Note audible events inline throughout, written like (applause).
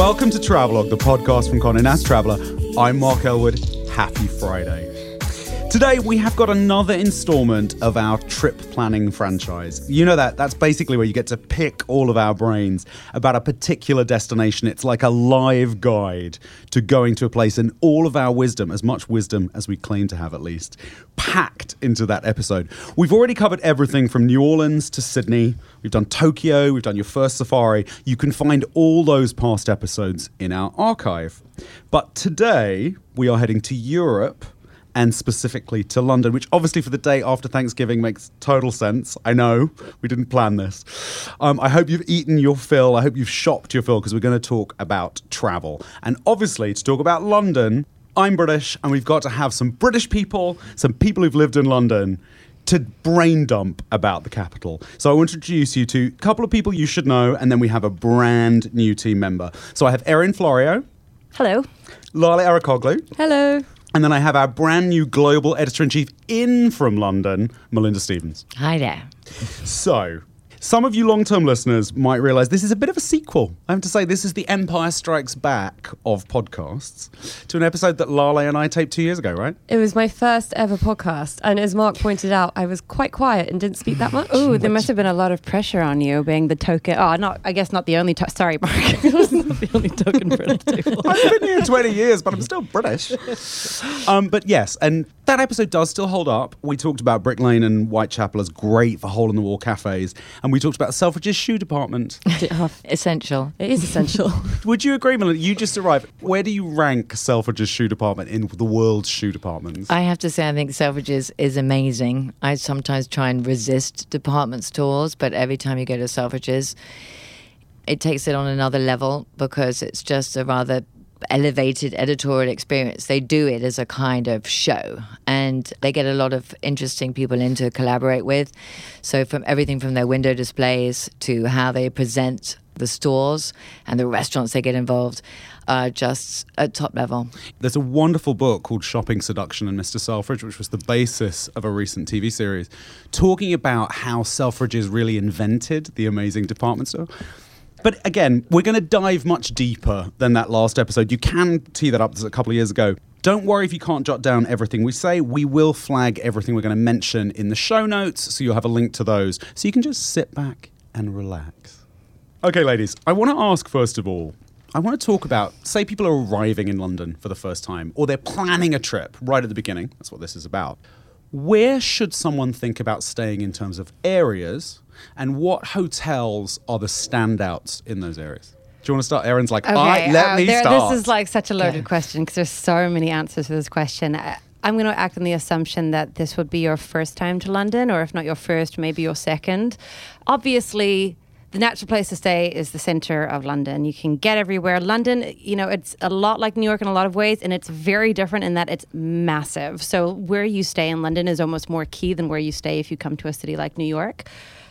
Welcome to Travelog, the podcast from Condé Nast Traveller. I'm Mark Ellwood. Happy Friday. Today, we have got another installment of our trip planning franchise. You know that? That's basically where you get to pick all of our brains about a particular destination. It's like a live guide to going to a place, and all of our wisdom, as much wisdom as we claim to have at least, packed into that episode. We've already covered everything from New Orleans to Sydney. We've done Tokyo, we've done your first safari. You can find all those past episodes in our archive. But today, we are heading to Europe and specifically to London, which obviously for the day after Thanksgiving makes total sense. I know we didn't plan this. Um, I hope you've eaten your fill. I hope you've shopped your fill because we're going to talk about travel. And obviously, to talk about London, I'm British and we've got to have some British people, some people who've lived in London. To brain dump about the capital. So I want to introduce you to a couple of people you should know, and then we have a brand new team member. So I have Erin Florio, Hello. Lale Arikoglu, Hello. And then I have our brand new global editor in chief in from London, Melinda Stevens. Hi there. So, some of you long term listeners might realize this is a bit of a sequel. I have to say, this is the Empire Strikes Back of podcasts to an episode that Lale and I taped two years ago, right? It was my first ever podcast, and as Mark pointed out, I was quite quiet and didn't speak that much. Oh, there must have been a lot of pressure on you being the token. Oh, not. I guess not the only. To- sorry, Mark. (laughs) I was not the only token British (laughs) table. I've been here 20 years, but I'm still British. Um, but yes, and that episode does still hold up. We talked about Brick Lane and Whitechapel as great for hole in the wall cafes, and we talked about Selfridge's shoe department. (laughs) Essential. It is essential. (laughs) Would you agree, Melinda? You just arrived. Where do you rank Selfridge's shoe department in the world's shoe departments? I have to say, I think Selfridges is amazing. I sometimes try and resist department stores, but every time you go to Selfridges, it takes it on another level because it's just a rather elevated editorial experience. They do it as a kind of show and they get a lot of interesting people in to collaborate with. So, from everything from their window displays to how they present the stores and the restaurants they get involved are just at top level. There's a wonderful book called Shopping Seduction and Mr. Selfridge, which was the basis of a recent TV series, talking about how Selfridges really invented the amazing department store. But again, we're going to dive much deeper than that last episode. You can tee that up a couple of years ago. Don't worry if you can't jot down everything we say. We will flag everything we're going to mention in the show notes, so you'll have a link to those. So you can just sit back and relax. Okay, ladies, I want to ask first of all, I want to talk about, say, people are arriving in London for the first time, or they're planning a trip right at the beginning. That's what this is about. Where should someone think about staying in terms of areas, and what hotels are the standouts in those areas? Do you want to start? Erin's like, I, let uh, me there- start. This is like such a loaded Okay. question because there's so many answers to this question. I- I'm going to act on the assumption that this would be your first time to London, or if not your first, maybe your second. Obviously, the natural place to stay is the center of London. You can get everywhere. London, you know, it's a lot like New York in a lot of ways, and it's very different in that it's massive. So, where you stay in London is almost more key than where you stay if you come to a city like New York.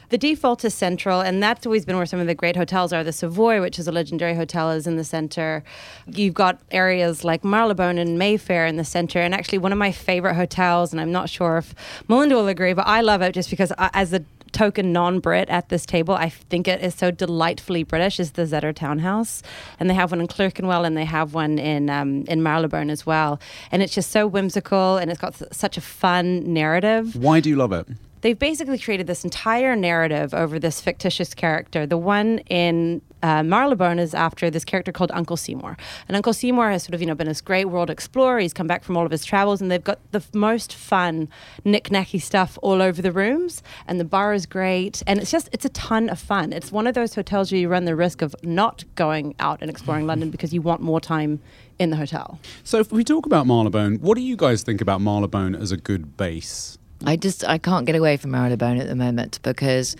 The default is central, and that's always been where some of the great hotels are. The Savoy, which is a legendary hotel, is in the center. You've got areas like Marylebone and Mayfair in the center. And actually, one of my favorite hotels, and I'm not sure if Melinda will agree, but I love it just because I, as a token non-Brit at this table, I think it is so delightfully British. Is the Zetter Townhouse, and they have one in Clerkenwell, and they have one in um, in Marylebone as well. And it's just so whimsical, and it's got such a fun narrative Why do you love it? They've basically created this entire narrative over this fictitious character. The one in uh, Marylebone is after this character called Uncle Seymour. And Uncle Seymour has sort of, you know, been this great world explorer. He's come back from all of his travels, and they've got the most fun, knick-knacky stuff all over the rooms. And the bar is great, and it's just, it's a ton of fun. It's one of those hotels where you run the risk of not going out and exploring (laughs) London because you want more time in the hotel. So, if we talk about Marylebone, what do you guys think about Marylebone as a good base? I just I can't get away from Marylebone at the moment because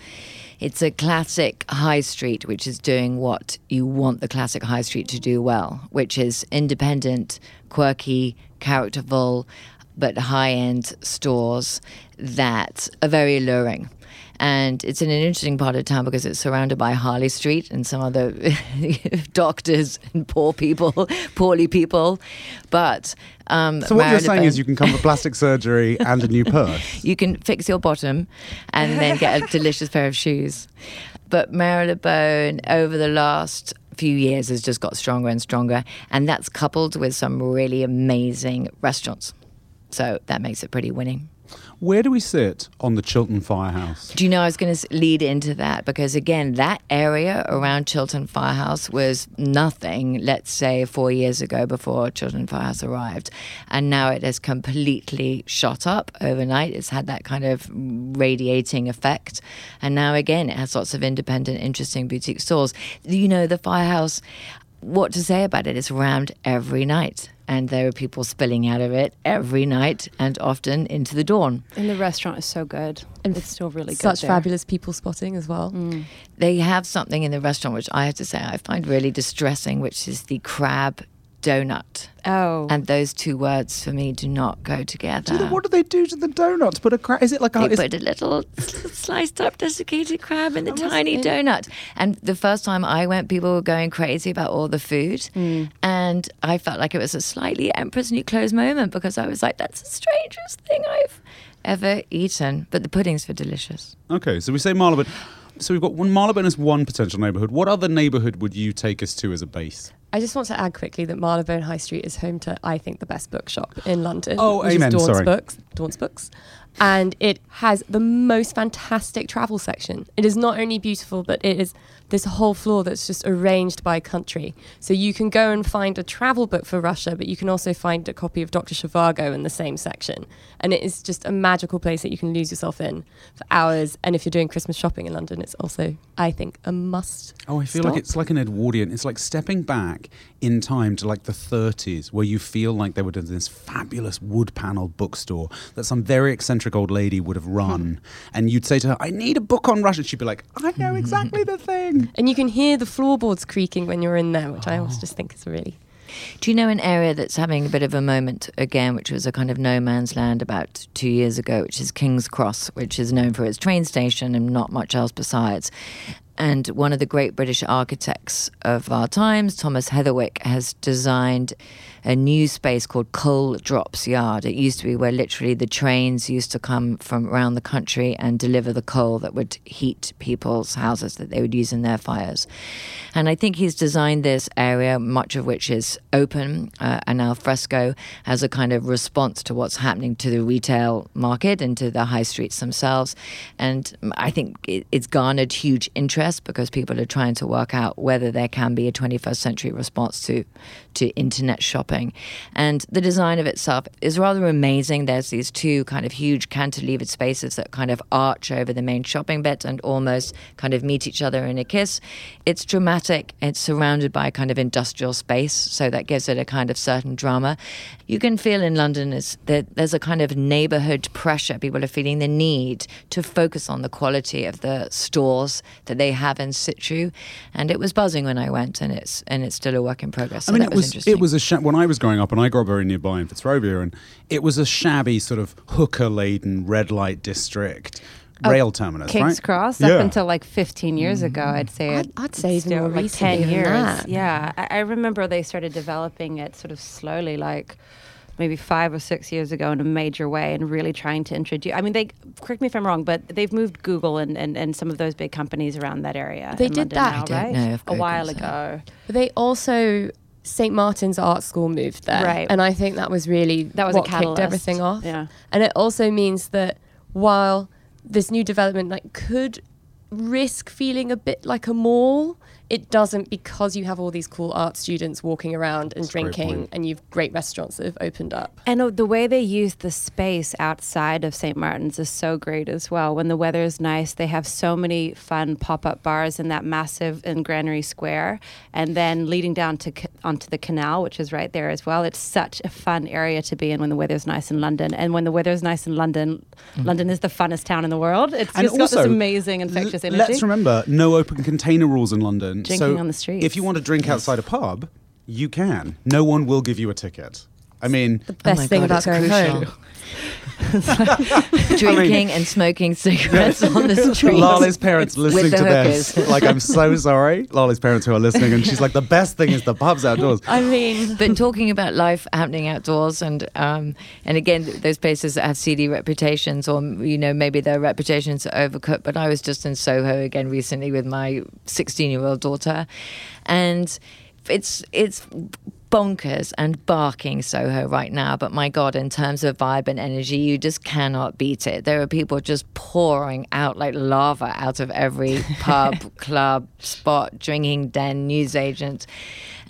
it's a classic high street which is doing what you want the classic high street to do well, which is independent, quirky, characterful, but high end stores that are very alluring. And it's in an interesting part of town because it's surrounded by Harley Street and some other (laughs) doctors and poor people, (laughs) poorly people. But um, So, what you're saying is you can come for plastic (laughs) surgery and a new purse. you can fix your bottom and then get a delicious pair of shoes. But Marylebone, over the last few years has just got stronger and stronger. And that's coupled with some really amazing restaurants. So that makes it pretty winning. Where do we sit on the Chiltern Firehouse? Do you know I was going to lead into that because again, that area around Chiltern Firehouse was nothing. Let's say four years ago before Chiltern Firehouse arrived, and now it has completely shot up overnight. It's had that kind of radiating effect, and now again, it has lots of independent, interesting boutique stores. You know, the Firehouse. What to say about it? It's rammed every night and there are people spilling out of it every night and often into the dawn. And the restaurant is so good. And it's still really good. Such there. fabulous people spotting as well. Mm. They have something in the restaurant which I have to say I find really distressing, which is the crab donut. Oh. And those two words for me do not go together. Do they- what do they do to the donuts? Put a crab? Is it like a? They is- put a little sliced up desiccated crab in the oh, must tiny admit- donut. And the first time I went, people were going crazy about all the food. Hmm. And I felt like it was a slightly Emperor's New Clothes moment because I was like, that's the strangest thing I've ever eaten. But the puddings were delicious. Okay, so we say Marylebone. So we've got one Marylebone as one potential neighbourhood. What other neighbourhood would you take us to as a base? I just want to add quickly that Marylebone High Street is home to, I think, the best bookshop in London. Oh, which amen, Is Daunt sorry. Books. Daunt Books. And it has the most fantastic travel section. It is not only beautiful, but it is this whole floor that's just arranged by country. So you can go and find a travel book for Russia, but you can also find a copy of Dr. Zhivago in the same section. And it is just a magical place that you can lose yourself in for hours. And if you're doing Christmas shopping in London, it's also, I think, a must. Oh, I feel Stop. like it's like an Edwardian. It's like stepping back in time to like the 30s, where you feel like there would have this fabulous wood paneled bookstore that some very eccentric old lady would have run. Hmm. and you'd say to her, I need a book on Russia. She'd be like, I know exactly the thing. And you can hear the floorboards creaking when you're in there, which I always oh. just think is really. Do you know an area that's having a bit of a moment again, which was a kind of no man's land about two years ago, which is King's Cross, which is known for its train station and not much else besides. And one of the great British architects of our times, Thomas Heatherwick, has designed a new space called Coal Drops Yard. It used to be where literally the trains used to come from around the country and deliver the coal that would heat people's houses that they would use in their fires. And I think he's designed this area, much of which is open uh, and al fresco, as a kind of response to what's happening to the retail market and to the high streets themselves. And I think it, it's garnered huge interest because people are trying to work out whether there can be a 21st century response to to internet shopping. And the design of itself is rather amazing. There's these two kind of huge cantilevered spaces that kind of arch over the main shopping bit and almost kind of meet each other in a kiss. It's dramatic. It's surrounded by kind of industrial space, so that gives it a kind of certain drama. You can feel in London is that there's a kind of neighborhood pressure. People are feeling the need to focus on the quality of the stores that they have in situ. And it was buzzing when I went, and it's and it's still a work in progress. So I mean, that it was interesting. it was a when I was growing up, and I grew up very nearby in Fitzrovia, and it was a shabby sort of hooker laden red light district oh, rail terminus, King's right? Cross Yeah. up until like 15 years ago, I'd say. I'd- I'd say even still, more like recently 10 than years. that. Yeah, I, I remember they started developing it sort of slowly, like maybe five or six years ago in a major way and really trying to introduce. I mean, they correct me if I'm wrong, but they've moved Google and, and, and some of those big companies around that area. They did London that. now, I don't right? know if a while Google's ago. But they also St Martin's Art School moved there, Right. And I think that was really That was a what kicked everything off. Yeah. And it also means that while this new development like could risk feeling a bit like a mall, it doesn't because you have all these cool art students walking around and That's drinking, and you've great restaurants that have opened up. And uh, the way they use the space outside of St. Martin's is so great as well. When the weather is nice, they have so many fun pop up bars in that massive in Granary Square, and then leading down to onto the canal, which is right there as well. It's such a fun area to be in when the weather's nice in London. And when the weather's nice in London, London is the funnest town in the world. It's And just got this amazing infectious l- energy. Let's remember, no open container rules in London. Drinking so on the streets. If you want to drink outside a pub, you can. No one will give you a ticket. I mean, The best my thing God, about it's going crucial. home. (laughs) Drinking and smoking cigarettes on the (laughs) street. Lale's parents listening the to this, like, I'm so sorry. Lale's parents who are listening, and she's like, the best thing is the pubs outdoors. I mean, (laughs) but talking about life happening outdoors and um, and again those places that have seedy reputations or you know maybe their reputations are overcooked but I was just in Soho again recently with my 16 year old daughter and it's it's bonkers and barking Soho right now but my god in terms of vibe and energy you just cannot beat it. There are people just pouring out like lava out of every (laughs) pub club spot drinking den newsagent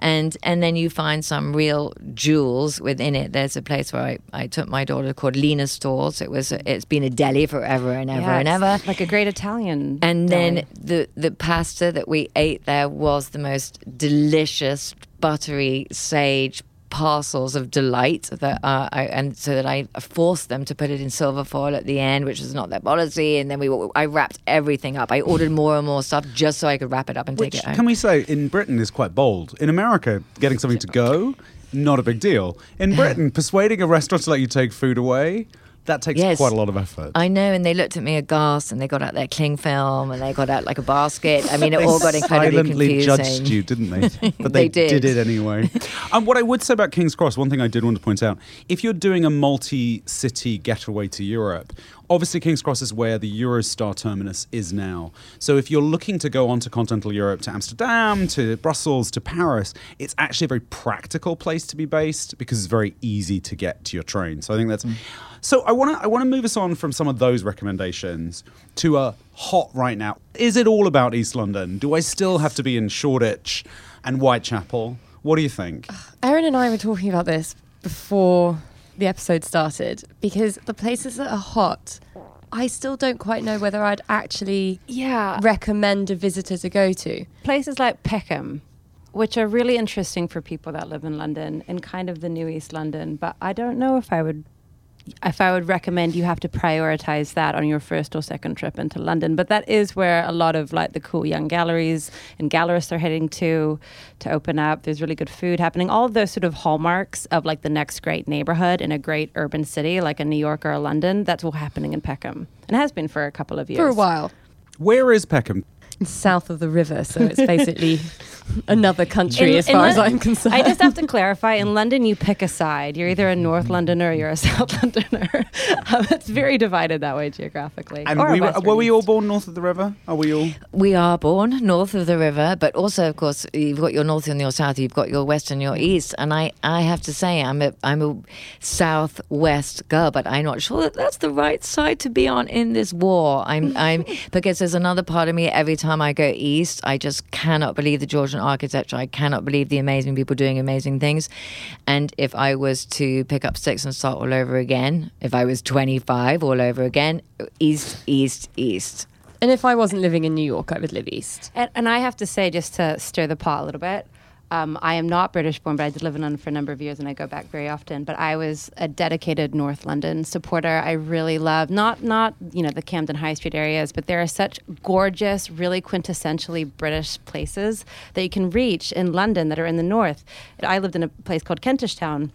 and and then you find some real jewels within it. There's a place where I, I took my daughter called Lina Stores. It was a, it's been a deli forever and ever Yeah, and ever. Like a great Italian. And then the the pasta that we ate there was the most delicious buttery sage parcels of delight that uh, I, and so that I forced them to put it in silver foil at the end, which was not their policy. And then we I wrapped everything up. I ordered more and more stuff just so I could wrap it up and Which, take it home. can we say, in Britain is quite bold. In America, getting something to go, not a big deal. In Britain, persuading a restaurant to let you take food away, that takes Yes. quite a lot of effort. I know, and they looked at me aghast, and they got out their cling film, and they got out like a basket. I mean, it (laughs) all got incredibly silently confusing. judged you, didn't they? (laughs) But they, They did. it anyway. and (laughs) um, what I would say about King's Cross, one thing I did want to point out: if you're doing a multi-city getaway to Europe, obviously King's Cross is where the Eurostar terminus is now. So if you're looking to go on to continental Europe, to Amsterdam, to Brussels, to Paris, it's actually a very practical place to be based because it's very easy to get to your train. So I think that's. Mm. So I want to I want to move us on from some of those recommendations to a hot right now. Is it all about East London? Do I still have to be in Shoreditch and Whitechapel? What do you think? Erin and I were talking about this before the episode started because the places that are hot, I still don't quite know whether I'd actually yeah, recommend a visitor to go to. places like Peckham, which are really interesting for people that live in London and kind of the new East London. But I don't know if I would, if I would recommend you have to prioritize that on your first or second trip into London. But that is where a lot of like the cool young galleries and gallerists are heading to, to open up. There's really good food happening. All of those sort of hallmarks of like the next great neighborhood in a great urban city like a New York or a London. That's all happening in Peckham and has been for a couple of years. For a while. Where is Peckham? It's south of the river, so it's basically (laughs) another country In- as in far as I'm concerned. I just have to (laughs) clarify in London, you pick a side. You're either a North Londoner or you're a (laughs) South Londoner. (laughs) um, it's very divided that way geographically. And we were, were we all born north of the river? Are we all? We are born north of the river, but also, of course, you've got your north and your south. You've got your west and your east. And I, I have to say, I'm a, I'm a southwest girl, but I'm not sure that that's the right side to be on in this war. I'm, I'm because there's another part of me. Every time I go east, I just cannot believe the Georgian architecture. I cannot believe the amazing people doing amazing things. And if I was to pick up sticks and start all over again, if I was 25 all over again, east, east, east. and if I wasn't living in New York, I would live east. And, and I have to say, just to stir the pot a little bit, um, I am not British born, but I did live in London for a number of years and I go back very often. But I was a dedicated North London supporter. I really love not not you know the Camden High Street areas, but there are such gorgeous, really quintessentially British places that you can reach in London that are in the north. I lived in a place called Kentish Town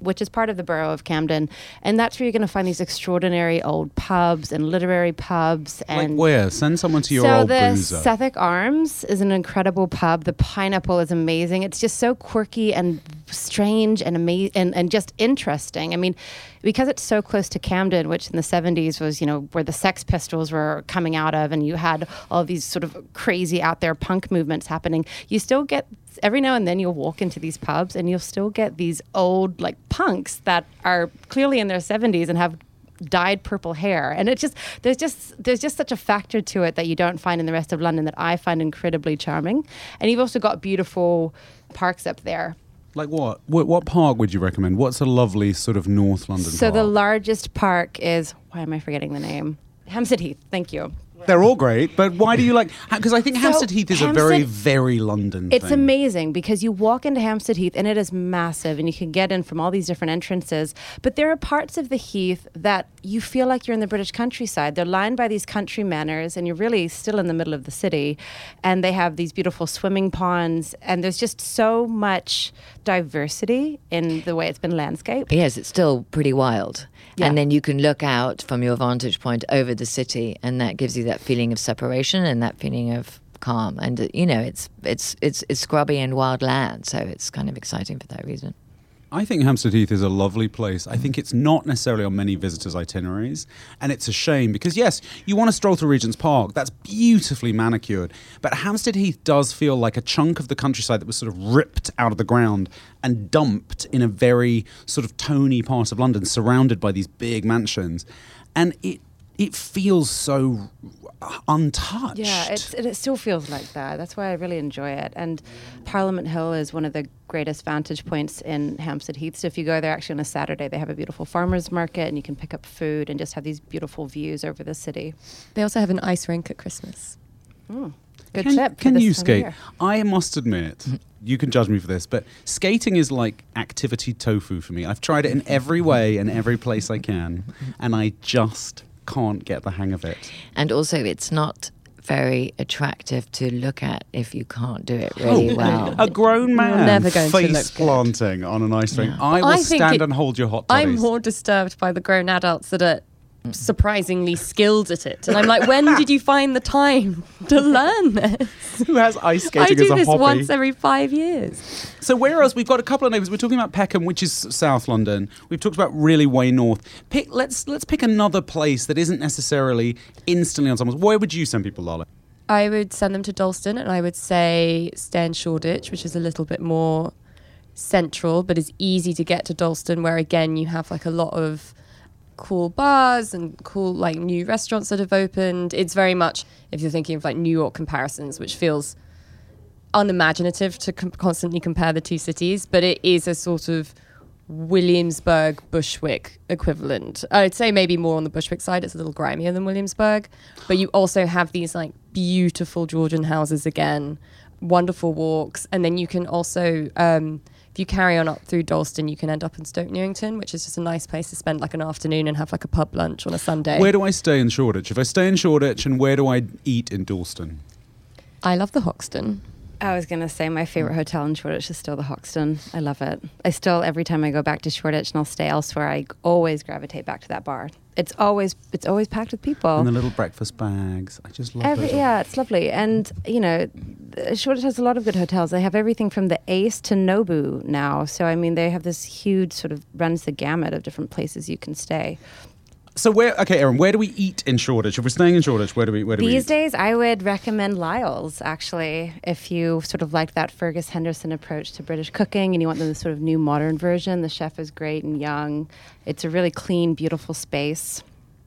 which is part of the borough of Camden. And that's where you're going to find these extraordinary old pubs and literary pubs. Like And where? Send someone to your so old the boozer. Suffolk Arms is an incredible pub. The pineapple is amazing. It's just so quirky and strange and amazing and, and just interesting. I mean, because it's so close to Camden, which in the 70s was, you know, where the Sex Pistols were coming out of, and you had all these sort of crazy out there punk movements happening, you still get every now and then you'll walk into these pubs and you'll still get these old like punks that are clearly in their 70s and have dyed purple hair and it's just there's just there's just such a factor to it that you don't find in the rest of london that i find incredibly charming and you've also got beautiful parks up there Like what? what? What park would you recommend? What's a lovely sort of North London so the largest park is why am i forgetting the name hampstead heath thank you They're all great, but why do you like? Because I think So, Hampstead Heath is a very, very London. It's thing. amazing because you walk into Hampstead Heath and it is massive and you can get in from all these different entrances. But there are parts of the Heath that you feel like you're in the British countryside. They're lined by these country manors and you're really still in the middle of the city. And they have these beautiful swimming ponds and there's just so much diversity in the way it's been landscaped. Yes, it's still pretty wild. Yeah. And then you can look out from your vantage point over the city, and that gives you that feeling of separation and that feeling of calm. And uh, you know, it's it's it's it's scrubby and wild land, so it's kind of exciting for that reason. I think Hampstead Heath is a lovely place. I think mm. it's not necessarily on many visitors' itineraries, and it's a shame because yes, you want to stroll through Regent's Park. That's beautifully manicured, but Hampstead Heath does feel like a chunk of the countryside that was sort of ripped out of the ground and dumped in a very sort of tony part of London, surrounded by these big mansions, and it it feels so untouched. Yeah, it's, it, it still feels like that. That's why I really enjoy it. And Parliament Hill is one of the greatest vantage points in Hampstead Heath. So if you go there actually on a Saturday, they have a beautiful farmers market and you can pick up food and just have these beautiful views over the city. They also have an ice rink at Christmas. Mm. Good can, tip. Can you skate? I must admit, mm-hmm. you can judge me for this, but skating is like activity tofu for me. I've tried it in every way and every place I can, and I just can't get the hang of it. And also, it's not very attractive to look at if you can't do it really oh, well. A grown man never going to look face good. planting on an ice rink. Yeah. I will I stand it- and hold your hot I'm more disturbed by the grown adults that are surprisingly skilled at it. And I'm like, when did you find the time to learn this? (laughs) Who has ice I skating do as a this hobby? once every five years. So whereas we've got a couple of neighbours, we're talking about Peckham, which is South London. We've talked about really way north. Pick let's let's pick another place that isn't necessarily instantly on someone's. Where would you send people, Lale? I would send them to Dalston and I would say stay in Shoreditch, which is a little bit more central, but is easy to get to Dalston, where again you have like a lot of cool bars and cool like new restaurants that have opened. It's very much if you're thinking of like New York comparisons, which feels unimaginative to com- constantly compare the two cities, but it is a sort of Williamsburg Bushwick equivalent. I'd say maybe more on the Bushwick side. It's a little grimier than Williamsburg, but you also have these like beautiful Georgian houses again, wonderful walks, and then you can also. Um, if you carry on up through Dalston, you can end up in Stoke Newington, which is just a nice place to spend like an afternoon and have like a pub lunch on a Sunday. Where do I stay in Shoreditch? If I stay in Shoreditch, and where do I eat in Dalston? I love the Hoxton. I was going to say my favorite hotel in Shoreditch is still the Hoxton. I love it. I still, every time I go back to Shoreditch and I'll stay elsewhere, I always gravitate back to that bar. It's always, it's always packed with people. And the little breakfast bags. I just love Every, those. yeah, it's lovely. And, you know, Shoreditch has a lot of good hotels. They have everything from the Ace to Nobu now. So, I mean, they have this huge sort of runs the gamut of different places you can stay. So where? Okay, Erin. Where do we eat in Shoreditch? If we're staying in Shoreditch, where do we? Where do we? These eat? days, I would recommend Lyle's actually, if you sort of like that Fergus Henderson approach to British cooking and you want the sort of new modern version. The chef is great and young. It's a really clean, beautiful space.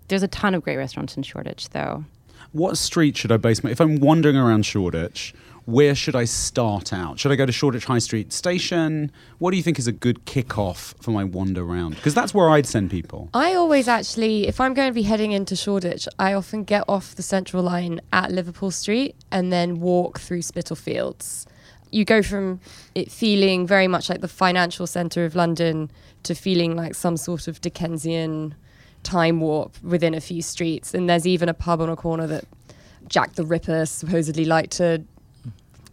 There's a ton of great restaurants in Shoreditch, though. What street should I base my? If I'm wandering around Shoreditch, where should I start out? Should I go to Shoreditch High Street Station? What do you think is a good kick-off for my wander around? Because that's where I'd send people. I always actually, if I'm going to be heading into Shoreditch, I often get off the Central Line at Liverpool Street and then walk through Spitalfields. You go from it feeling very much like the financial centre of London to feeling like some sort of Dickensian time warp within a few streets. And there's even a pub on a corner that Jack the Ripper supposedly liked to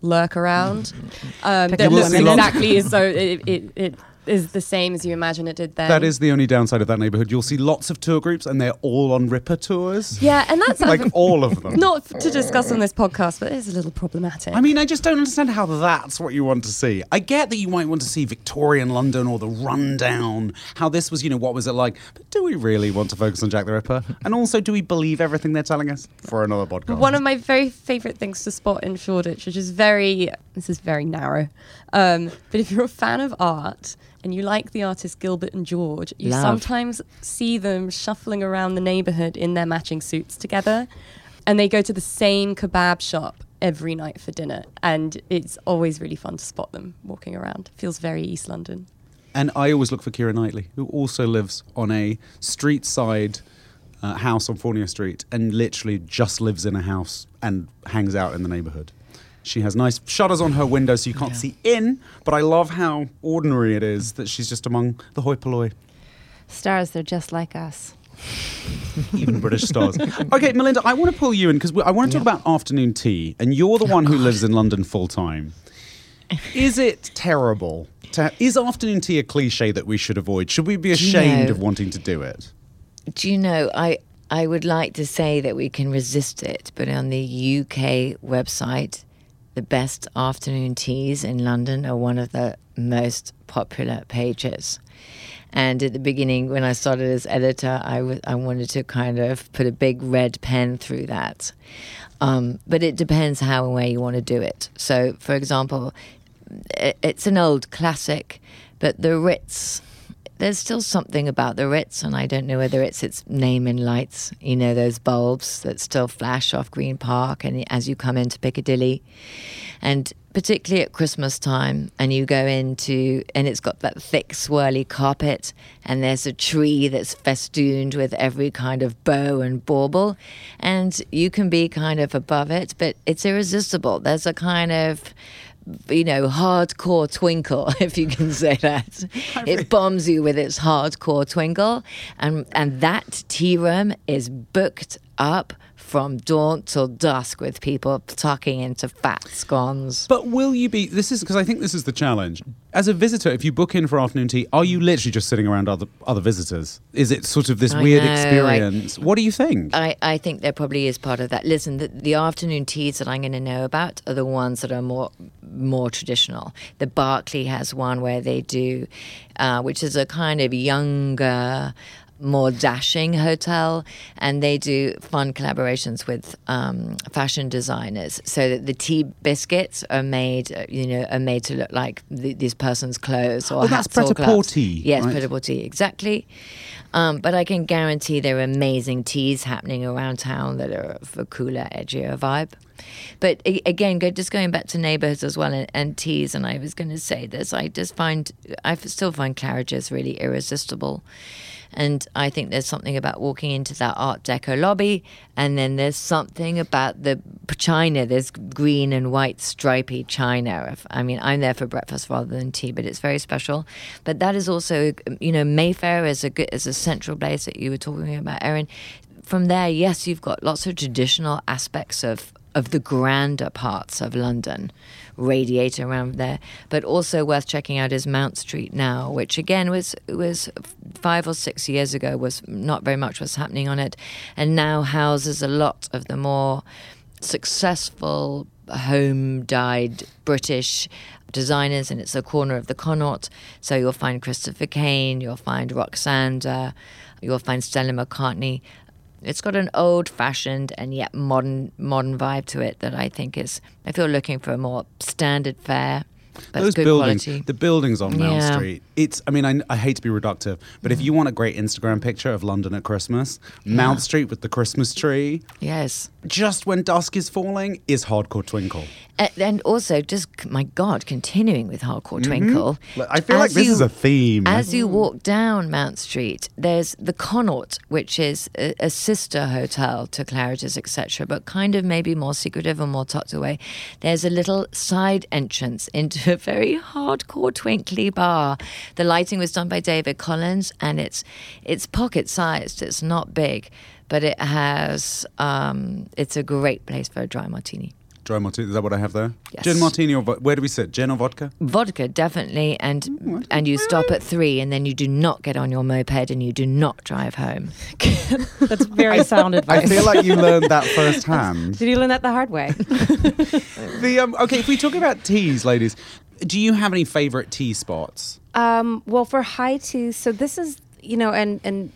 lurk around. (laughs) Um, that looks exactly as though it, it, it is the same as you imagine it did then. That is the only downside of that neighbourhood. You'll see lots of tour groups, and they're all on Ripper tours. Yeah, and that's (laughs) like all of them. not to discuss on this podcast, but it is a little problematic. I mean, I just don't understand how that's what you want to see. I get that you might want to see Victorian London or the rundown, how this was, you know, what was it like. But do we really want to focus on Jack the Ripper? And also, do we believe everything they're telling us for another podcast? One of my very favourite things to spot in Shoreditch, which is very, this is very narrow, um, but if you're a fan of art and you like the artist Gilbert and George, you Love. sometimes see them shuffling around the neighbourhood in their matching suits together, and they go to the same kebab shop every night for dinner, and it's always really fun to spot them walking around. Feels very East London. And I always look for Keira Knightley, who also lives on a street side uh, house on Fournier Street and literally just lives in a house and hangs out in the neighborhood. She has nice shutters on her window so you can't Yeah. see in, but I love how ordinary it is that she's just among the hoi polloi. Stars, they're just like us. (laughs) even British stars. Okay, Melinda, I want to pull you in because I want to talk Yeah. about afternoon tea, and you're the oh, one who lives in London full time. (laughs) Is it terrible? To, is afternoon tea a cliche that we should avoid? Should we be you ashamed know- of wanting to do it? Do you know, I, I would like to say that we can resist it, but on the UK website, the best afternoon teas in London are one of the most popular pages. And at the beginning, when I started as editor, I I wanted to kind of put a big red pen through that. Um, but it depends how and where you want to do it. So, for example, it's an old classic, but the Ritz, there's still something about the Ritz, and I don't know whether it's its name in lights, you know, those bulbs that still flash off Green Park and as you come into Piccadilly. And particularly at Christmas time, and you go into, and it's got that thick, swirly carpet, and there's a tree that's festooned with every kind of bow and bauble, and you can be kind of above it, but it's irresistible. There's a kind of you know, hardcore twinkle, (laughs) if you can say that. (laughs) It bombs you with its hardcore twinkle. And, and that tea room is booked up from dawn till dusk with people tucking into fat scones. But will you be? This is because I think this is the challenge. As a visitor, if you book in for afternoon tea, are you literally just sitting around other other visitors? Is it sort of this I weird know, I- experience? what do you think? I, I think there probably is part of that. Listen, the, the afternoon teas that I'm going to know about are the ones that are more more traditional. The Berkeley has one where they do, uh, which is a kind of younger, more dashing hotel, and they do fun collaborations with um, fashion designers, so that the tea biscuits are made, uh, you know, are made to look like th- this person's clothes or Oh, that's hats or pret-a-porter. Yes, right? pret-a-porter, exactly. Um, but I can guarantee there are amazing teas happening around town that are of a cooler, edgier vibe. But again, go, just going back to neighborhoods as well and, and teas, and I was going to say this, I just find, I still find Claridge's really irresistible. And I think there's something about walking into that Art Deco lobby, and then there's something about the china. There's green and white stripy china. I mean, I'm there for breakfast rather than tea, but it's very special. But that is also, you know, Mayfair is a good, is a central place that you were talking about, Erin. From there, yes, you've got lots of traditional aspects of of the grander parts of London radiate around there. But also worth checking out is Mount Street now, which again was was five or six years ago was not very much was happening on it, and now houses a lot of the more successful home dyed British designers, and it's a corner of the Connaught. So you'll find Christopher Kane, you'll find Roksanda, you'll find Stella McCartney. It's got an old-fashioned and yet modern modern vibe to it that I think is. If you're looking for a more standard fare, but Those good buildings, quality. the buildings on Mount Yeah. Street. It's. I mean, I, I hate to be reductive, but if mm-hmm. you want a great Instagram picture of London at Christmas, Mount Street with the Christmas tree, yes. just when dusk is falling, is hardcore twinkle. And also, just my God, continuing with hardcore mm-hmm. twinkle. I feel like this you- is a theme. As you walk down Mount Street, there's the Connaught, which is a, a sister hotel to Claridge's, etc., but kind of maybe more secretive and more tucked away. There's a little side entrance into a very hardcore twinkly bar. The lighting was done by David Collins, and it's it's pocket sized. It's not big, but it has. Um, it's a great place for a dry martini. Dry martini. Is that what I have there? Yes. Gin martini or vo- where do we sit? Gin or vodka? Vodka, definitely, and and you stop at three, and then you do not get on your moped, and you do not drive home. (laughs) That's very sound advice. I feel like you learned that (laughs) firsthand. Did you learn that the hard way? (laughs) the um, okay, if we talk about teas, ladies, do you have any favorite tea spots? Um, well, for high tea, so this is you know, and and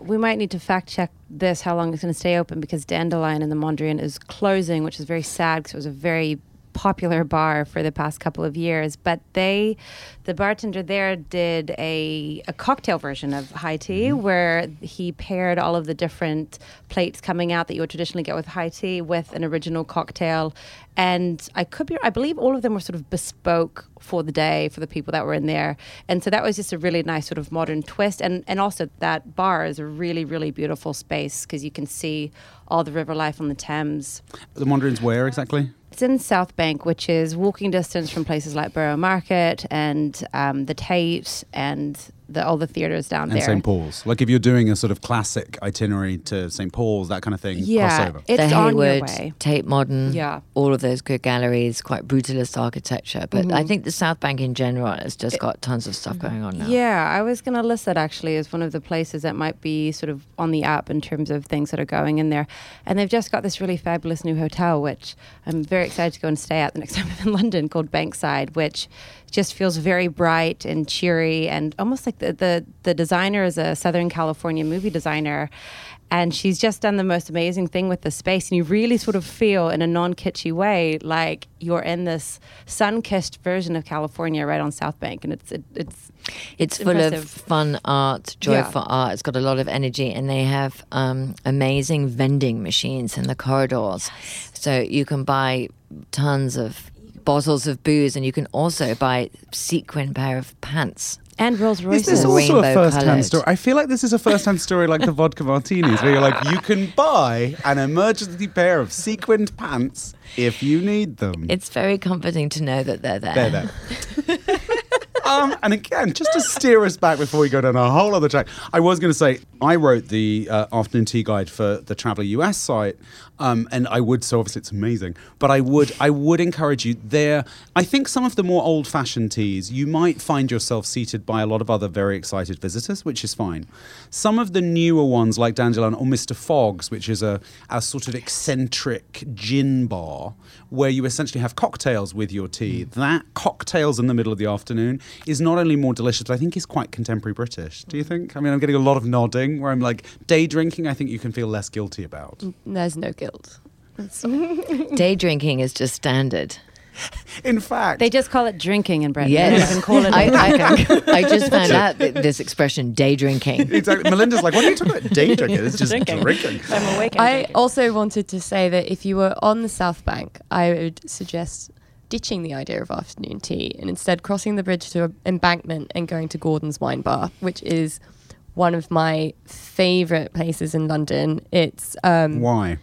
we might need to fact check this how long it's going to stay open because Dandelyan in the Mondrian is closing, which is very sad because it was a very popular bar for the past couple of years. But they, the bartender there, did a, a cocktail version of high tea Mm-hmm. where he paired all of the different plates coming out that you would traditionally get with high tea with an original cocktail. And I could be, I believe all of them were sort of bespoke for the day for the people that were in there. And so that was just a really nice sort of modern twist. And, and also that bar is a really, really beautiful space because you can see all the river life on the Thames. The Wanderings where exactly? It's in South Bank, which is walking distance from places like Borough Market and um, the Tate and the, all the theatres down And there. St. Paul's. Like if you're doing a sort of classic itinerary to St. Paul's, that kind of thing, Yeah, crossover. it's the on your Hayward, way. Tate Modern, Yeah. all of those good galleries, quite brutalist architecture. But Mm-hmm. I think the South Bank in general has just got tons of stuff going on now. Yeah, I was going to list that actually as one of the places that might be sort of on the up in terms of things that are going in there. And they've just got this really fabulous new hotel, which I'm very excited to go and stay at the next (laughs) time I'm in London, called Bankside, which just feels very bright and cheery and almost like the, the, the designer is a Southern California movie designer. And she's just done the most amazing thing with the space. And you really sort of feel, in a non kitschy way, like you're in this sun kissed version of California right on South Bank. And it's, it, it's, It's full impressive. of fun art, joyful art. It's got a lot of energy, and they have um, amazing vending machines in the corridors. So you can buy tons of bottles of booze, and you can also buy sequin pair of pants. And Rolls Royce Is this also a first-hand coloured. story? I feel like this is a first-hand story like the vodka martinis, where you're like, you can buy an emergency pair of sequined pants if you need them. It's very comforting to know that they're there. There, there. um, and again, just to steer us back before we go down a whole other track, I was going to say I wrote the uh, afternoon tea guide for the Traveller US site, um, and I would so obviously it's amazing. But I would I would encourage you there. I think some of the more old-fashioned teas you might find yourself seated by a lot of other very excited visitors, which is fine. Some of the newer ones like Dandelyan or Mr. Fogg's, which is a, a sort of eccentric gin bar where you essentially have cocktails with your tea. That cocktails in the middle of the afternoon is not only more delicious, but I think is quite contemporary British. Do you think? I mean, I'm getting a lot of nodding where I'm like, day drinking, I think you can feel less guilty about. There's no guilt. (laughs) Day drinking is just standard. In fact, They just call it drinking in Britain. They Yes. don't even call it I, drinking. I, I just (laughs) found out th- this expression, day drinking. exactly. Melinda's like, what are you talking about? Day (laughs) drinking? It's just Drinking. drinking. I'm awake. and I drinking. also wanted to say that if you were on the South Bank, I would suggest ditching the idea of afternoon tea and instead crossing the bridge to Embankment and going to Gordon's Wine Bar, which is one of my favorite places in London. It's um, Why?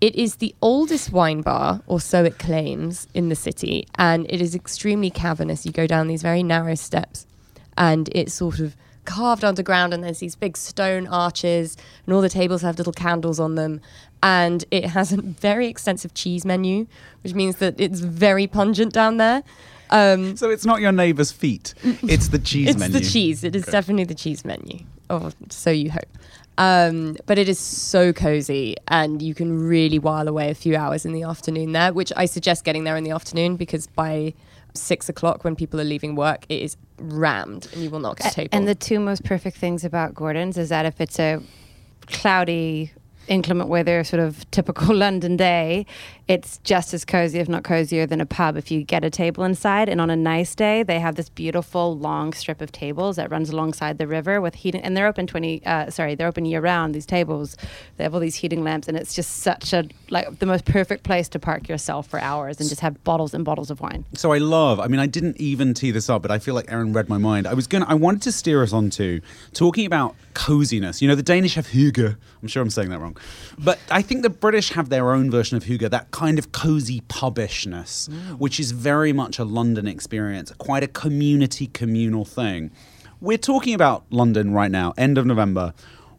It is the oldest wine bar, or so it claims, in the city, and it is extremely cavernous. You go down these very narrow steps, and it's sort of carved underground, and there's these big stone arches, and all the tables have little candles on them. And it has a very extensive cheese menu, which means that it's very pungent down there. Um, So it's not your neighbour's feet. (laughs) It's the cheese it's menu. It's the cheese. It is Okay. definitely the cheese menu. Or so you hope. Um, but it is so cozy, and you can really while away a few hours in the afternoon there. Which I suggest getting there in the afternoon because by six o'clock, when people are leaving work, it is rammed, and you will not get a table. And the two most perfect things about Gordon's is that if it's a cloudy, inclement weather, sort of typical (laughs) London day, it's just as cozy, if not cozier, than a pub if you get a table inside. And on a nice day, they have this beautiful long strip of tables that runs alongside the river with heating, and they're open twenty. Uh, sorry, they're open year round. These tables, they have all these heating lamps, and it's just such a like the most perfect place to park yourself for hours and just have bottles and bottles of wine. So I love. I mean, I didn't even tee this up, but I feel like Erin read my mind. I was gonna. I wanted to steer us onto talking about coziness. You know, the Danish have hygge. I'm sure I'm saying that wrong, but I think the British have their own version of hygge. That kind of cozy pubbishness, mm. which is very much a London experience, quite a community communal thing. We're talking about London right now, end of November.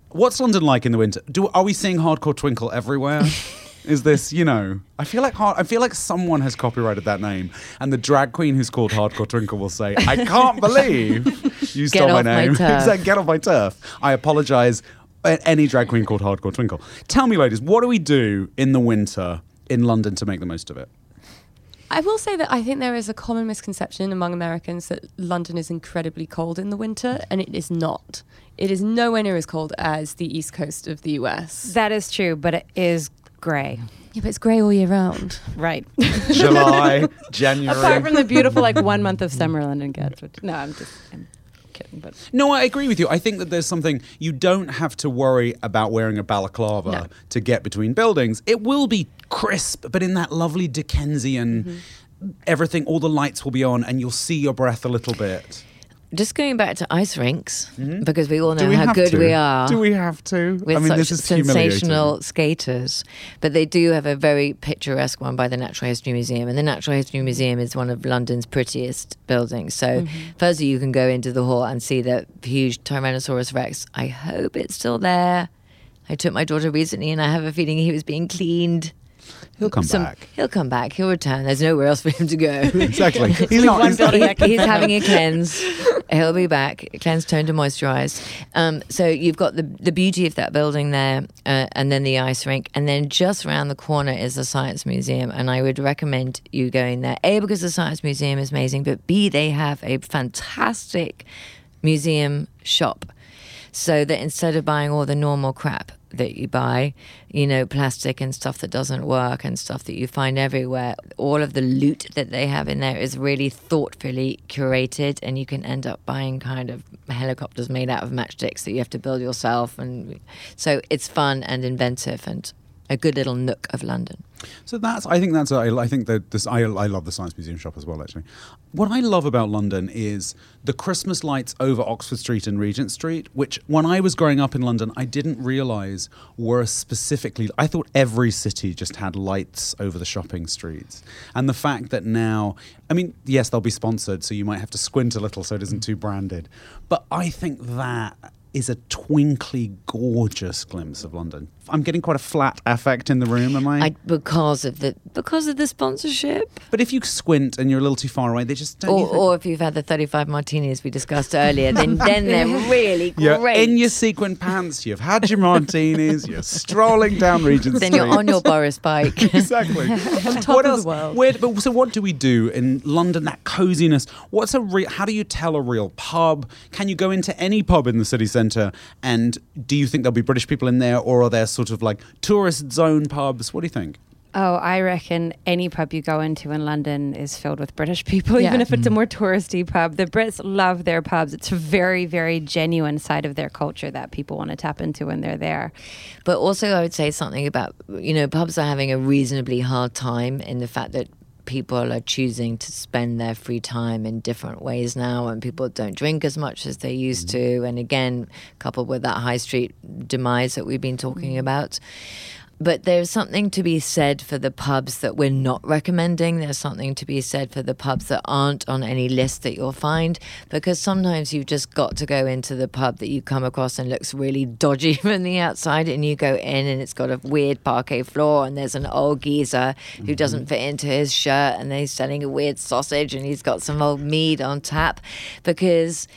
What's London like in the winter? Do are we seeing hardcore twinkle everywhere? (laughs) Is this, you know? I feel like hard, I feel like someone has copyrighted that name, and the drag queen who's called Hardcore Twinkle will say, "I can't (laughs) believe you stole my off my name." (laughs) turf. Exactly, Get off my turf. I apologize. A- Any drag queen called Hardcore Twinkle. Tell me, ladies, what do we do in the winter in London to make the most of it? I will say that I think there is a common misconception among Americans that London is incredibly cold in the winter, and it is not. It is nowhere near as cold as the east coast of the US. That is true, but it is grey. Yeah, but it's grey all year round. Right. July, (laughs) January. Apart from the beautiful like one month of summer London gets. Which, no, I'm just I'm kidding. But No, I agree with you. I think that there's something you don't have to worry about wearing a balaclava No. to get between buildings. It will be crisp, but in that lovely Dickensian, Mm-hmm. everything, all the lights will be on, and you'll see your breath a little bit. Just going back to ice rinks, mm-hmm. because we all know we how good to? we are. Do we have to? We're I mean, such this is sensational skaters. But they do have a very picturesque one by the Natural History Museum. And the Natural History Museum is one of London's prettiest buildings. So, mm-hmm. firstly, you can go into the hall and see the huge Tyrannosaurus Rex. I hope it's still there. I took my daughter recently and I have a feeling he was being cleaned. He'll come Some- back. He'll come back. He'll return. There's nowhere else for him to go. (laughs) Exactly. (laughs) He's not. He's, (laughs) He- he's having a cleanse. He'll be back. Cleanse, tone to moisturize. Um, so you've got the the beauty of that building there, uh, and then the ice rink, and then just around the corner is the science museum. And I would recommend you going there. A because the science museum is amazing, but B they have a fantastic museum shop. So that instead of buying all the normal crap that you buy, you know, plastic and stuff that doesn't work and stuff that you find everywhere, all of the loot that they have in there is really thoughtfully curated, and you can end up buying kind of helicopters made out of matchsticks that you have to build yourself. And so it's fun and inventive and a good little nook of London. So that's. I think that's. I, I think that this. I, I love the Science Museum shop as well. Actually, what I love about London is the Christmas lights over Oxford Street and Regent Street, which when I was growing up in London, I didn't realise were specifically. I thought every city just had lights over the shopping streets, and the fact that now, I mean, yes, they'll be sponsored, so you might have to squint a little so it isn't mm. too branded, but I think that is a twinkly, gorgeous glimpse of London. I'm getting quite a flat affect in the room, am I? I because of the because of the sponsorship. But if you squint and you're a little too far away, they just don't. Or, think- or if you've had the 35 martinis we discussed earlier, then, (laughs) then they're really (laughs) you're great. in your sequin pants. You've had your martinis. You're strolling down Regent Street. then you're on your Boris bike. (laughs) exactly. top what of else? the world. Where, but, so what do we do in London? That coziness. What's a real? How do you tell a real pub? Can you go into any pub in the city centre? And do you think there'll be British people in there, or are there sort of like tourist zone pubs? What do you think? Oh, I reckon any pub you go into in London is filled with British people, (laughs) even if it's a mm. more touristy pub. The Brits love their pubs. It's a very, very genuine side of their culture that people want to tap into when they're there. But also, I would say something about, you know, pubs are having a reasonably hard time in the fact that people are choosing to spend their free time in different ways now and people don't drink as much as they used mm-hmm. to. And again coupled with that high street demise that we've been talking mm-hmm. about but there's something to be said for the pubs that we're not recommending. There's something to be said for the pubs that aren't on any list that you'll find because sometimes you've just got to go into the pub that you come across and looks really dodgy (laughs) from the outside and you go in and it's got a weird parquet floor and there's an old geezer who mm-hmm. doesn't fit into his shirt and he's selling a weird sausage and he's got some old mead on tap because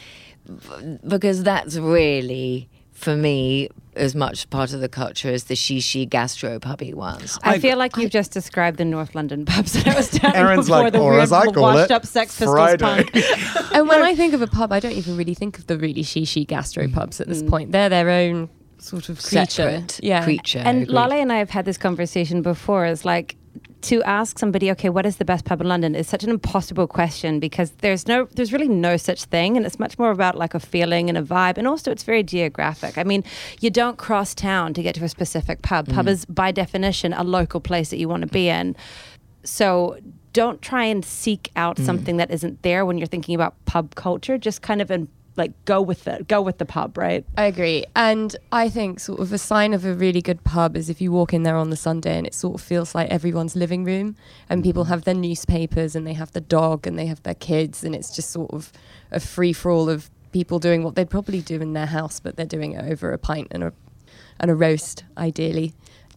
because that's really for me as much part of the culture as the shishi gastro pubby ones. I, I- feel like you've just described the North London pubs that I was down Erin's before like, the or weird as I call washed it, up Sex Pistols Friday. punk. (laughs) And when I think of a pub, I don't even really think of the really shishi gastro mm. pubs at this mm. point. They're their own sort of creature. Separate yeah. creature. And agreed. Lale and I have had this conversation before. It's like to ask somebody, okay, what is the best pub in London is such an impossible question because there's no, there's really no such thing, and it's much more about like a feeling and a vibe, and also it's very geographic. I mean, you don't cross town to get to a specific pub. Pub mm-hmm. is by definition a local place that you want to be in. So don't try and seek out mm. something that isn't there when you're thinking about pub culture. Just kind of in, like go with it, go with the pub, right? I agree. And I think sort of a sign of a really good pub is if you walk in there on the Sunday and it sort of feels like everyone's living room and mm-hmm. people have their newspapers and they have the dog and they have their kids and it's just sort of a free for all of people doing what they'd probably do in their house, but they're doing it over a pint and a and a roast, ideally,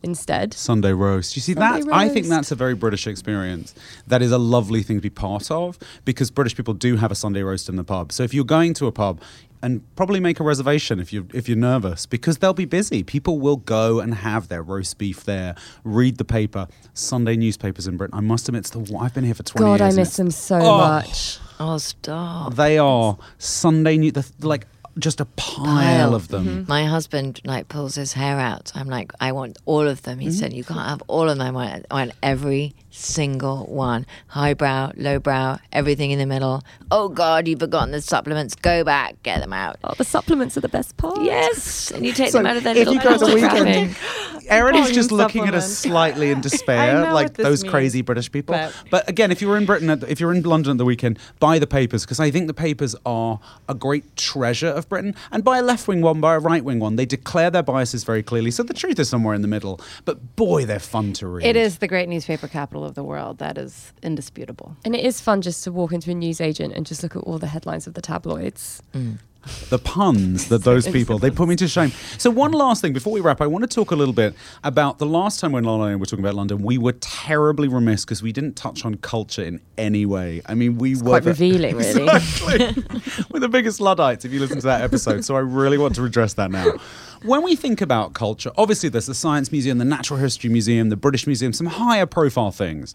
instead. Sunday roast. You see, Sunday that I think that's a very British experience. That is a lovely thing to be part of because British people do have a Sunday roast in the pub. So if you're going to a pub, and probably make a reservation if you if you're nervous because they'll be busy. People will go and have their roast beef there, read the paper. Sunday newspapers in Britain. I must admit, it's the I've been here for twenty God, I years. and miss them so Oh. much. Oh, stop. They are Sunday new. The, like just a pile, Pile. of them. Mm-hmm. My husband like pulls his hair out. I'm like, I want all of them. He mm-hmm. said, you can't have all of them. I want, I want every single one. Highbrow, lowbrow, everything in the middle. Oh God, you've forgotten the supplements. Go back, get them out. Oh, the supplements are the best part. Yes, and you take So them out of their if little you go to plastic weekend- wrapping. Erin is Volume just looking at us slightly in (laughs) despair, like those means, crazy British people. But, but- again, if you're in Britain, at the, if you're in London at the weekend, buy the papers because I think the papers are a great treasure of Britain. And buy a left wing one, buy a right wing one. They declare their biases very clearly, so the truth is somewhere in the middle. But boy, they're fun to read. It is the great newspaper capital of the world. That is indisputable. And it is fun just to walk into a newsagent and just look at all the headlines of the tabloids. Mm. (laughs) the puns that those people they put me to shame. So one mm. last thing before we wrap, I want to talk a little bit about the last time when Lale and I were talking about London. We were terribly remiss because we didn't touch on culture in any way. I mean, we were Quite the- revealing, (laughs) really. Exactly. (laughs) We're the biggest Luddites if you listen to that episode. So I really want to address that now. When we think about culture, obviously there's the Science Museum, the Natural History Museum, the British Museum, some higher profile things.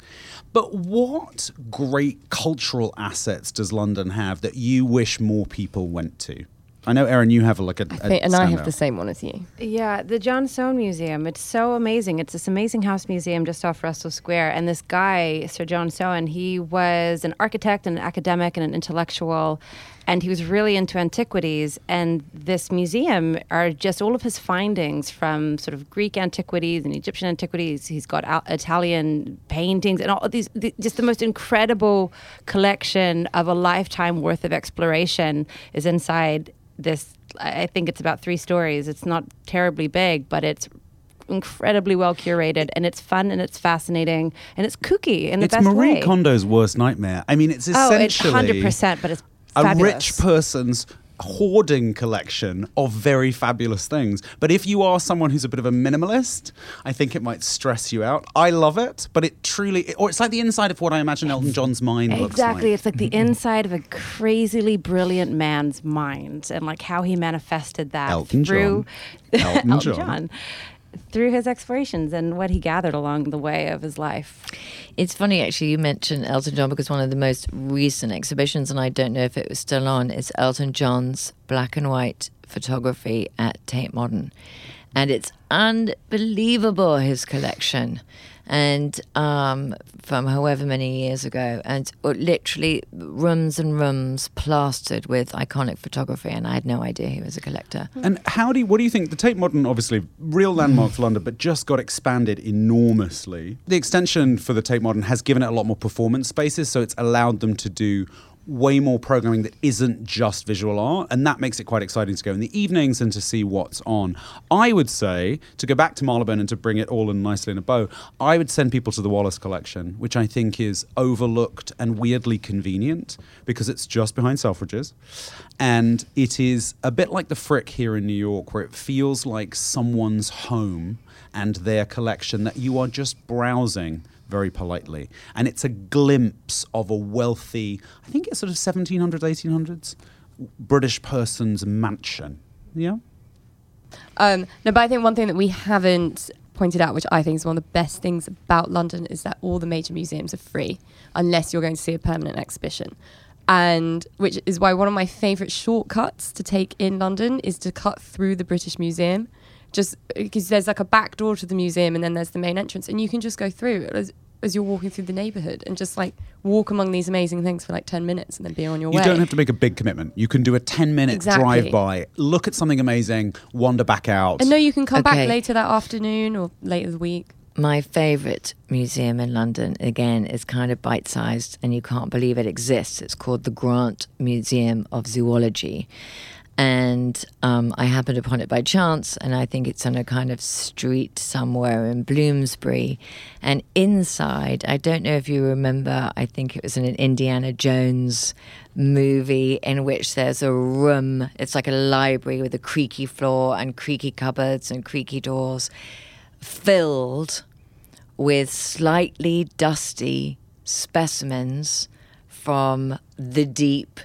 But what great cultural assets does London have that you wish more people went to? I know, Erin, you have a look at. I think, and I have the same one as you. Yeah, the John Soane Museum. It's so amazing. It's this amazing house museum just off Russell Square. And this guy, Sir John Soane, he was an architect and an academic and an intellectual. And he was really into antiquities. And this museum are just all of his findings from sort of Greek antiquities and Egyptian antiquities. He's got Al- Italian paintings and all these, the, just the most incredible collection of a lifetime worth of exploration is inside this I think it's about three stories. It's not terribly big, but it's incredibly well curated and it's fun and it's fascinating and it's kooky in the It's best Marie way. Kondo's worst nightmare. I mean, it's essentially oh, it's hundred percent, but it's a fabulous. rich person's hoarding collection of very fabulous things. But if you are someone who's a bit of a minimalist, I think it might stress you out. I love it, but it truly, or it's like the inside of what I imagine Elton John's mind looks Exactly. It's like the (laughs) inside of a crazily brilliant man's mind and like how he manifested that Elton through John. (laughs) Elton John. Through his explorations and what he gathered along the way of his life. It's funny actually you mentioned Elton John because one of the most recent exhibitions, and I don't know if it was still on, is Elton John's black and white photography at Tate Modern. And it's unbelievable, his collection. And um, from however many years ago, and literally rooms and rooms plastered with iconic photography. And I had no idea he was a collector. And how do you, what do you think? The Tate Modern, obviously, real landmark for London, but just got expanded enormously. The extension for the Tate Modern has given it a lot more performance spaces, so it's allowed them to do way more programming that isn't just visual art, and that makes it quite exciting to go in the evenings and to see what's on. I would say, to go back to Marylebone and to bring it all in nicely in a bow, I would send people to the Wallace collection, which I think is overlooked and weirdly convenient because it's just behind Selfridges. And it is a bit like the Frick here in New York, where it feels like someone's home and their collection that you are just browsing very politely. And it's a glimpse of a wealthy, I think it's sort of 1700s, 1800s, British person's mansion. Yeah? Um, no, but I think one thing that we haven't pointed out, which I think is one of the best things about London, is that all the major museums are free unless you're going to see a permanent exhibition. And which is why one of my favourite shortcuts to take in London is to cut through the British Museum. Just uh, because there's like a back door to the museum and then there's the main entrance, and you can just go through as, as you're walking through the neighbourhood and just like walk among these amazing things for like 10 minutes and then be on your You way. You don't have to make a big commitment. You can do a 10 minute Exactly. drive by, look at something amazing, wander back out. and no, you can come Okay. back later that afternoon or later the week. My favourite museum in London, again, is kind of bite sized and you can't believe it exists. It's called the Grant Museum of Zoology. And um, I happened upon it by chance, and I think it's on a kind of street somewhere in Bloomsbury. And inside, I don't know if you remember, I think it was in an Indiana Jones movie in which there's a room, it's like a library with a creaky floor and creaky cupboards and creaky doors filled with slightly dusty specimens from the deep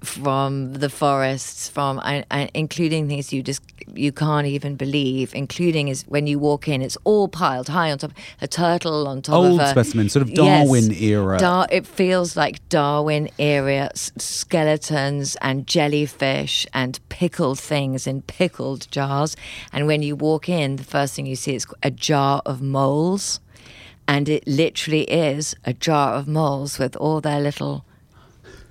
from the forests, from and, and including things you just you can't even believe. Including is when you walk in, it's all piled high on top. A turtle on top Old of specimen, sort of Yes. Darwin era. Dar- it feels like Darwin era s- skeletons and jellyfish and pickled things in pickled jars. And when you walk in, the first thing you see is a jar of moles. And it literally is a jar of moles with all their little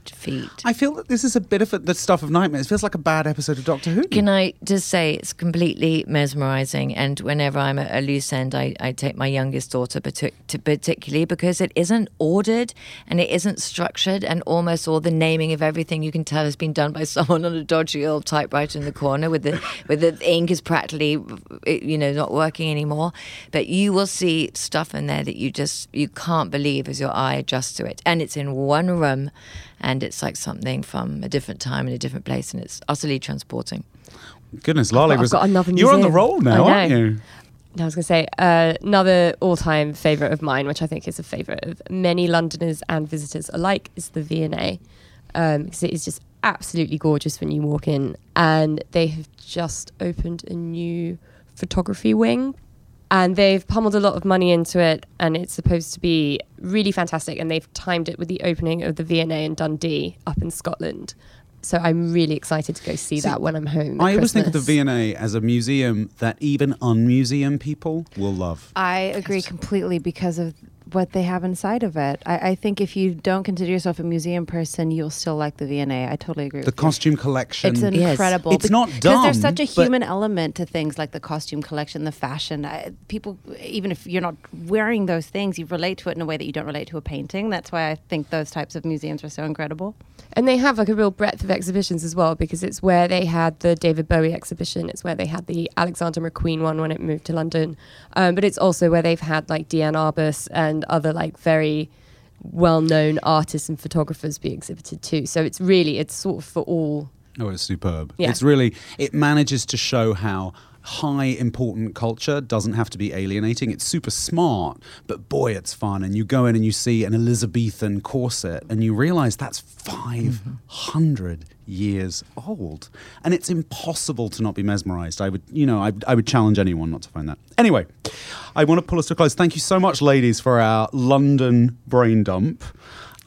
feet. I feel that this is a bit of a, the stuff of nightmares. It feels like a bad episode of Doctor Who. Can I just say it's completely mesmerizing? And whenever I'm at a loose end, I, I take my youngest daughter, partic- to particularly because it isn't ordered and it isn't structured, and almost all the naming of everything you can tell has been done by (laughs) someone on a dodgy old typewriter in the corner with the with the ink is practically you know not working anymore. But you will see stuff in there that you just you can't believe as your eye adjusts to it, and it's in one room and it's like something from a different time in a different place, and it's utterly transporting. Goodness, Lolly I've was. got another You're on the roll now, aren't know. you? I was going to say uh, another all-time favorite of mine, which I think is a favorite of many Londoners and visitors alike, is the V&A. Um, because it is just absolutely gorgeous when you walk in, and they have just opened a new photography wing, and they've pummeled a lot of money into it, and it's supposed to be really fantastic. And they've timed it with the opening of the V&A in Dundee up in Scotland. So I'm really excited to go see, See, that when I'm home. I at always think of the Christmas. V&A as a museum that even unmuseum people will love. I agree completely because of what they have inside of it. I, I think if you don't consider yourself a museum person, you'll still like the V&A. I totally agree. The with you. costume collection. It's Yes. incredible. It's bec- not because there's such a human element to things like the costume collection, the fashion. I, people, even if you're not wearing those things, you relate to it in a way that you don't relate to a painting. That's why I think those types of museums are so incredible. And they have like a real breadth of exhibitions as well because it's where they had the David Bowie exhibition, it's where they had the Alexander McQueen one when it moved to London, um, but it's also where they've had like Diane Arbus and other like very well-known artists and photographers be exhibited too. So it's really it's sort of for all. Oh, it's superb. Yeah. It's really, it manages to show how high important culture doesn't have to be alienating. It's super smart, but boy, it's fun. And you go in and you see an Elizabethan corset and you realize that's 500 years old. And it's impossible to not be mesmerized. I would, you know, I, I would challenge anyone not to find that. Anyway, I want to pull us to a close. Thank you so much, ladies, for our London brain dump.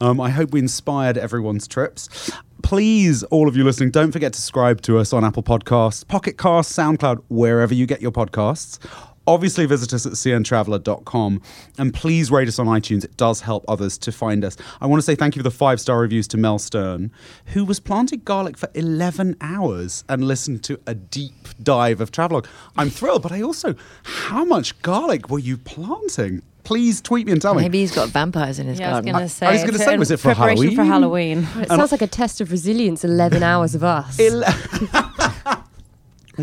Um, I hope we inspired everyone's trips. Please, all of you listening, don't forget to subscribe to us on Apple Podcasts, Pocket Casts, SoundCloud, wherever you get your podcasts. Obviously, visit us at cntraveler.com and please rate us on iTunes. It does help others to find us. I want to say thank you for the five star reviews to Mel Stern, who was planting garlic for 11 hours and listened to a deep dive of travelogue. I'm thrilled, but I also, how much garlic were you planting? Please tweet me and tell me. Maybe he's got vampires in his Yeah, I was garden. going to say. I was gonna it's say, was it for preparation for Halloween? Halloween? It sounds like a test of resilience. Eleven hours of us. (laughs)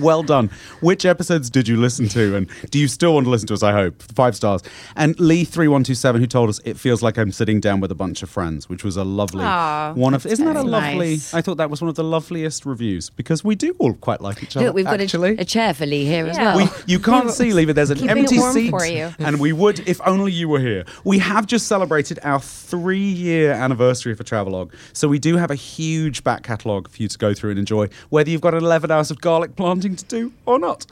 Well done. Which episodes did you listen to? And do you still want to listen to us? I hope. Five stars. And Lee3127, who told us it feels like I'm sitting down with a bunch of friends, which was a lovely Aw, one of. Isn't that a lovely? nice. I thought that was one of the loveliest reviews because we do all quite like each other. Look, we've got actually. a, a chair for Lee here as well. We, you can't see, Lee, but there's an Keeping it empty warm seat. for you. And we would, if only you were here. We have just celebrated our three year anniversary for Travelogue. So we do have a huge back catalogue for you to go through and enjoy, whether you've got 11 hours of garlic planting to do or not.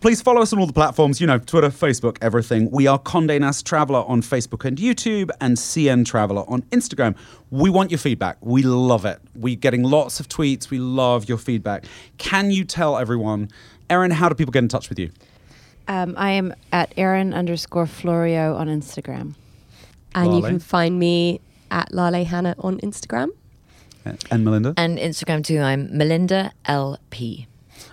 Please follow us on all the platforms, you know, Twitter, Facebook, everything. We are Conde Nast Traveller on Facebook and YouTube and CN Traveller on Instagram. We want your feedback. We love it. We're getting lots of tweets. We love your feedback. Can you tell everyone, Erin, how do people get in touch with you? Um, I am at Erin underscore Florio on Instagram. and you can find me at Lale Hannah on Instagram. And Melinda? and Instagram too. I'm Melinda LP.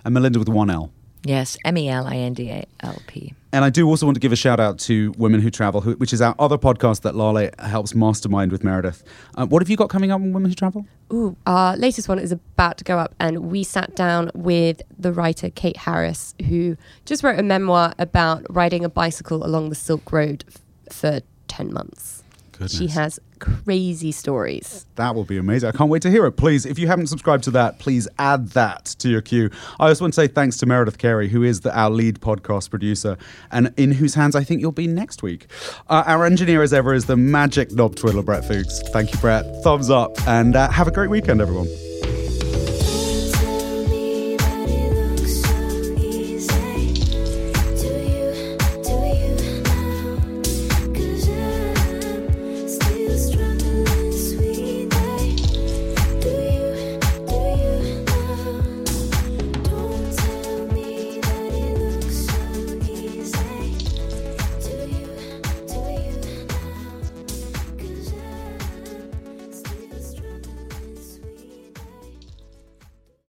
And Melinda with one L. Yes, M E L I N D A L P. And I do also want to give a shout out to Women Who Travel, who, which is our other podcast that Lale helps mastermind with Meredith. Uh, what have you got coming up on Women Who Travel? Ooh, our latest one is about to go up, and we sat down with the writer Kate Harris, who just wrote a memoir about riding a bicycle along the Silk Road f- for 10 months. She has crazy stories. That will be amazing. I can't wait to hear it. Please, if you haven't subscribed to that, please add that to your queue. I just want to say thanks to Meredith Carey, who is the, our lead podcast producer, and in whose hands I think you'll be next week. Uh, our engineer, as ever, is the magic knob twiddler, Brett Fuchs. Thank you, Brett. Thumbs up, and uh, have a great weekend, everyone.